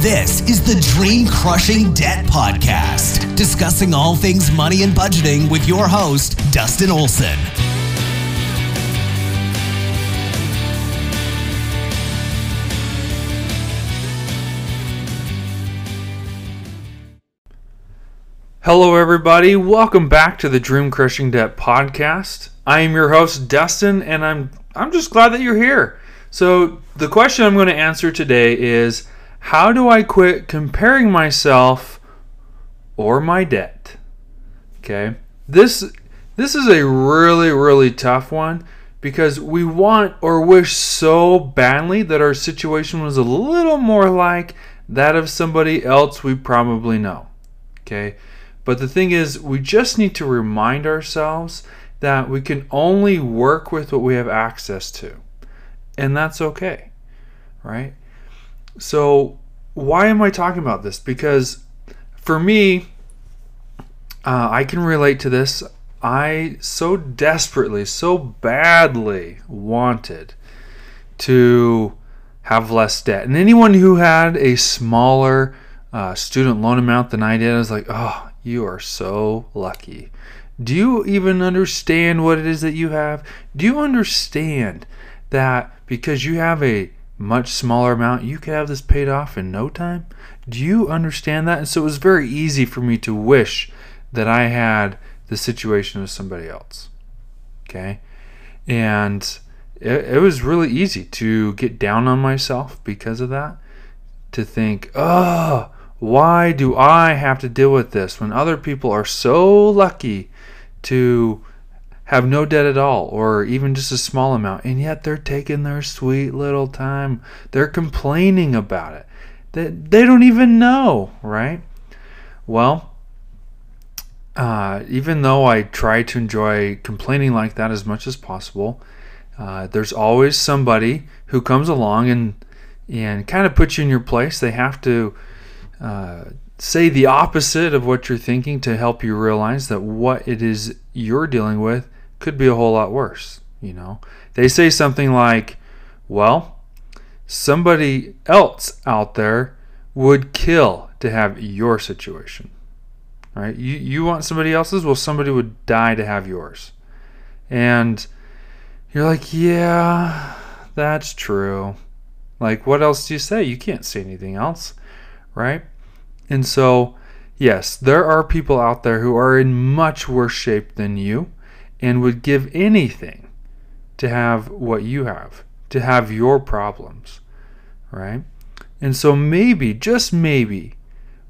This is the Dream Crushing Debt Podcast, discussing all things money and budgeting with your host, Dustin Olson. Hello, everybody. Welcome back to the Dream Crushing Debt podcast. I am your host, Dustin, and I'm I'm just glad that you're here. So, the question I'm going to answer today is how do I quit comparing myself or my debt? Okay? This this is a really really tough one because we want or wish so badly that our situation was a little more like that of somebody else we probably know. Okay? But the thing is, we just need to remind ourselves that we can only work with what we have access to. And that's okay, right? So, why am I talking about this? Because for me, uh, I can relate to this. I so desperately, so badly wanted to have less debt. And anyone who had a smaller uh, student loan amount than I did, I was like, oh, you are so lucky. Do you even understand what it is that you have? Do you understand that because you have a much smaller amount, you could have this paid off in no time? Do you understand that? And so it was very easy for me to wish that I had the situation of somebody else. Okay? And it, it was really easy to get down on myself because of that. To think, oh, why do I have to deal with this when other people are so lucky to have no debt at all or even just a small amount and yet they're taking their sweet little time. They're complaining about it. They, they don't even know, right? Well, uh, even though I try to enjoy complaining like that as much as possible, uh, there's always somebody who comes along and and kind of puts you in your place. They have to uh, say the opposite of what you're thinking to help you realize that what it is you're dealing with could be a whole lot worse. You know, they say something like, well, somebody else out there would kill to have your situation. Right? You, you want somebody else's? Well, somebody would die to have yours. And you're like, yeah, that's true. Like, what else do you say? You can't say anything else right? And so, yes, there are people out there who are in much worse shape than you and would give anything to have what you have, to have your problems, right? And so, maybe, just maybe,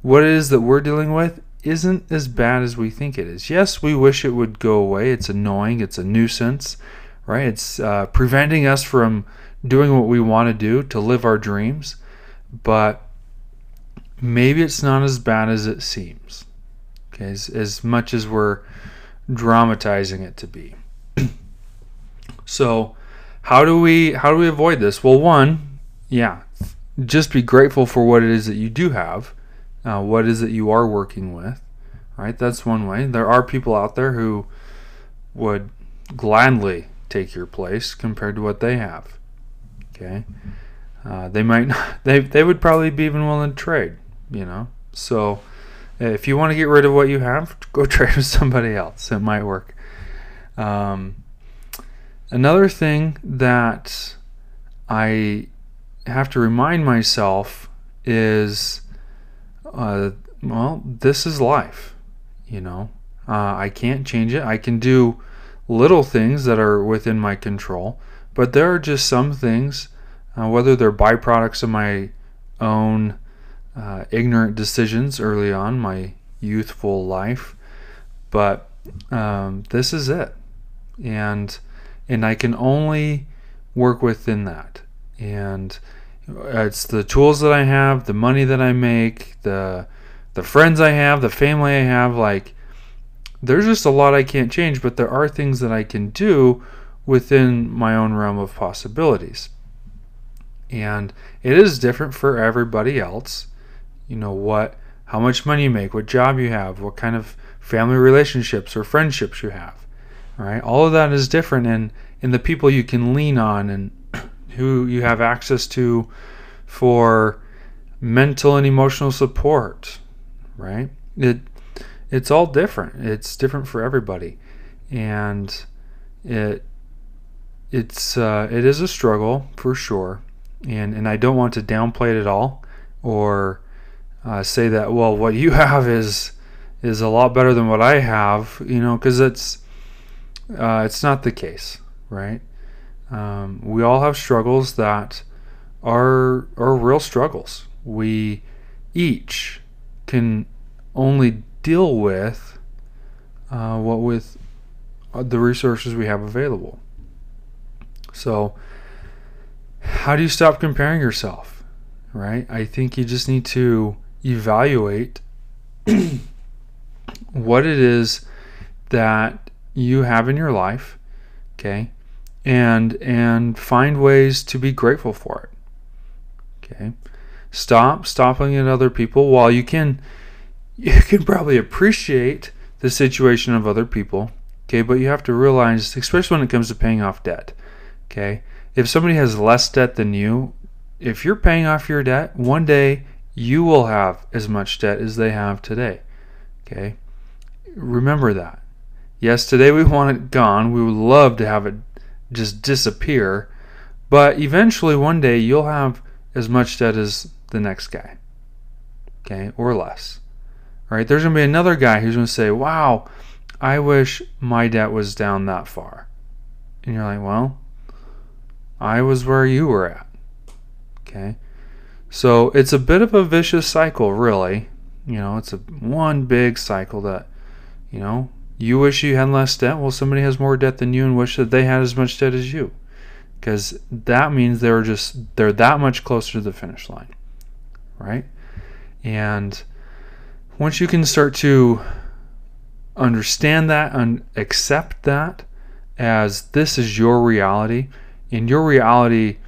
what it is that we're dealing with isn't as bad as we think it is. Yes, we wish it would go away. It's annoying, it's a nuisance, right? It's uh, preventing us from doing what we want to do to live our dreams. But maybe it's not as bad as it seems. Okay, as, as much as we're dramatizing it to be. so, how do we how do we avoid this? Well, one, yeah, just be grateful for what it is that you do have, uh, what is that you are working with. Right, that's one way. There are people out there who would gladly take your place compared to what they have. Okay, uh, they might not, they they would probably be even willing to trade you know. So if you want to get rid of what you have, go trade with somebody else. It might work. Um, another thing that I have to remind myself is, uh, well, this is life. You know, uh, I can't change it. I can do little things that are within my control, but there are just some things, uh, whether they're byproducts of my own uh, ignorant decisions early on my youthful life, but um, this is it, and and I can only work within that, and it's the tools that I have, the money that I make, the the friends I have, the family I have. Like, there's just a lot I can't change, but there are things that I can do within my own realm of possibilities. And it is different for everybody else you know what how much money you make what job you have what kind of family relationships or friendships you have right all of that is different and in the people you can lean on and who you have access to for mental and emotional support, right? It it's all different. It's different for everybody, and it it's uh, it is a struggle for sure, and and I don't want to downplay it at all, or uh, say that well what you have is is a lot better than what I have, you know, because it's uh, it's not the case, right? Um, we all have struggles that are are real struggles. We each can only deal with uh, what with uh, the resources we have available. So, how do you stop comparing yourself? Right? I think you just need to evaluate what it is that you have in your life, okay? And and find ways to be grateful for it. Okay? Stop stopping at other people while you can you can probably appreciate the situation of other people, okay? But you have to realize, especially when it comes to paying off debt, okay? If somebody has less debt than you, if you're paying off your debt, one day you will have as much debt as they have today, okay? Remember that. Yes, today we want it gone. We would love to have it just disappear, but eventually one day you'll have as much debt as the next guy, okay, or less right? There's going to be another guy who's going to say, wow, I wish my debt was down that far. And you're like, well, I was where you were at. Okay. So it's a bit of a vicious cycle, really. You know, it's a one big cycle that, you know, you wish you had less debt. Well, somebody has more debt than you and wish that they had as much debt as you. Because that means they're just, they're that much closer to the finish line. Right? And once you can start to understand that and accept that as this is your reality, and your reality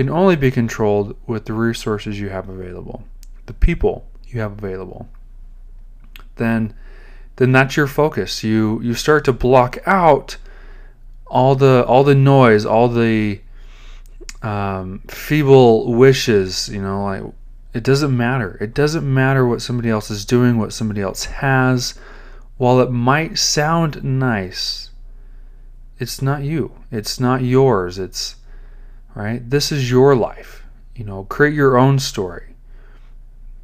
can only be controlled with the resources you have available, the people you have available, then then that's your focus. You you start to block out all the all the noise, all the um, feeble wishes, you know, like it doesn't matter. It doesn't matter what somebody else is doing, what somebody else has. While it might sound nice, it's not you. It's not yours. It's right. This is your life. You know, create your own story.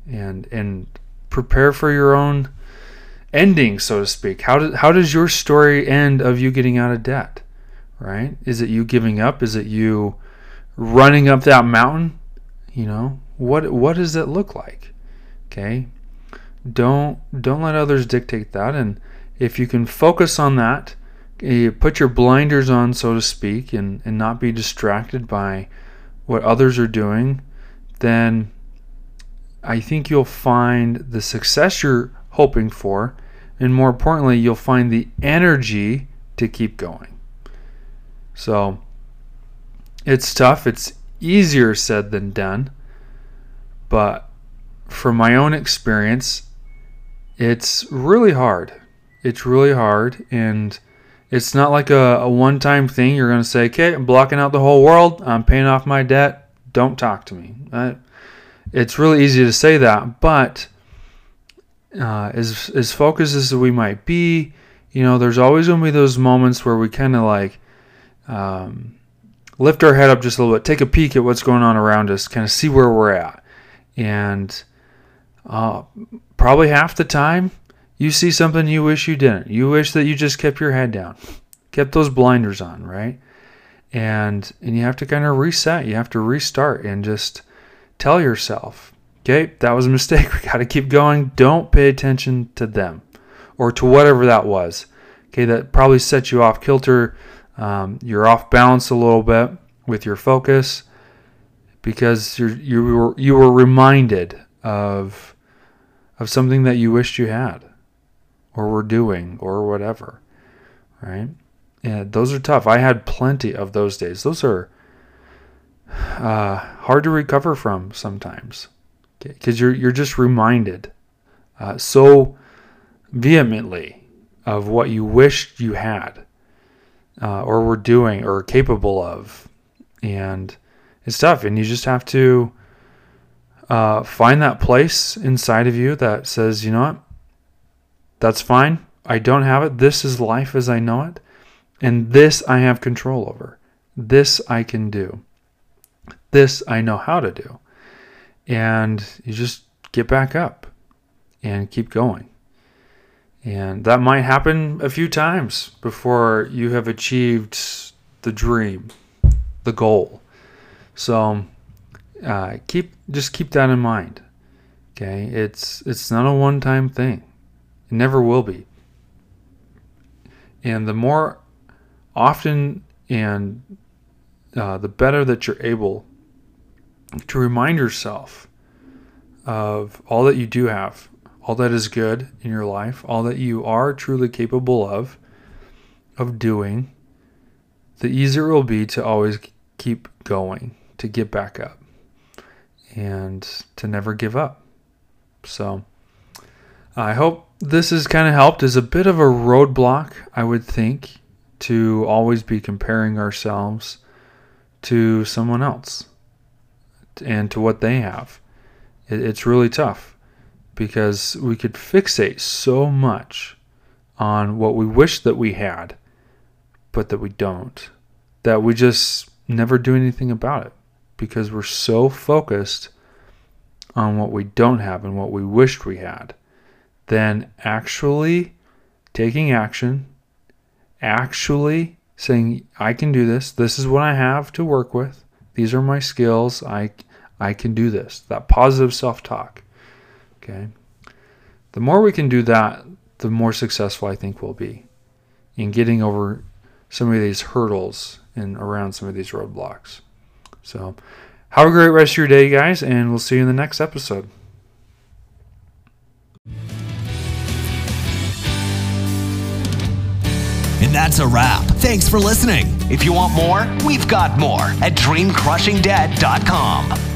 And and prepare for your own ending, so to speak. How does how does your story end of you getting out of debt? Right? Is it you giving up? Is it you running up that mountain? You know, what what does it look like? Okay? Don't don't let others dictate that and if you can focus on that, you put your blinders on so to speak and, and not be distracted by what others are doing, then I think you'll find the success you're hoping for, and more importantly, you'll find the energy to keep going. So it's tough. It's easier said than done. But from my own experience, it's really hard. It's really hard. And it's not like a, a one time thing. You're going to say, okay, I'm blocking out the whole world. I'm paying off my debt. Don't talk to me. it's really easy to say that. But uh, as, as focused as we might be, you know, there's always going to be those moments where we kind of like, um, lift our head up just a little bit, take a peek at what's going on around us, kind of see where we're at and uh, probably half the time you see something you wish you didn't. You wish that you just kept your head down, kept those blinders on, right? And and you have to kind of reset. You have to restart and just tell yourself, okay, that was a mistake. We got to keep going. Don't pay attention to them or to whatever that was. Okay, that probably set you off kilter. Um, you're off balance a little bit with your focus because you you were you were reminded of of something that you wished you had or were doing or whatever right? And those are tough. I had plenty of those days. Those are uh, hard to recover from sometimes because you're you're just reminded uh, so vehemently of what you wished you had uh, or were doing or capable of. And it's tough, and you just have to uh, find that place inside of you that says, you know what, that's fine. I don't have it. This is life as I know it. And this I have control over. This I can do. This I know how to do. And you just get back up and keep going. And that might happen a few times before you have achieved the dream, the goal. So uh, keep just keep that in mind. Okay, it's it's not a one-time thing. It never will be. And the more often and uh, the better that you're able to remind yourself of all that you do have, all that is good in your life, all that you are truly capable of of doing, the easier it will be to always keep going, to get back up, and to never give up. So, I hope this has kind of helped as a bit of a roadblock, I would think, to always be comparing ourselves to someone else and to what they have. it's really tough because we could fixate so much on what we wish that we had, but that we don't, that we just never do anything about it because we're so focused on what we don't have and what we wished we had, then actually taking action, actually saying, I can do this, this is what I have to work with, these are my skills, I, I can do this. That positive self talk. Okay. The more we can do that, the more successful I think we'll be in getting over some of these hurdles and around some of these roadblocks. So, have a great rest of your day, guys, and we'll see you in the next episode. That's a wrap. Thanks for listening. If you want more, we've got more at dreamcrushingdebt.com.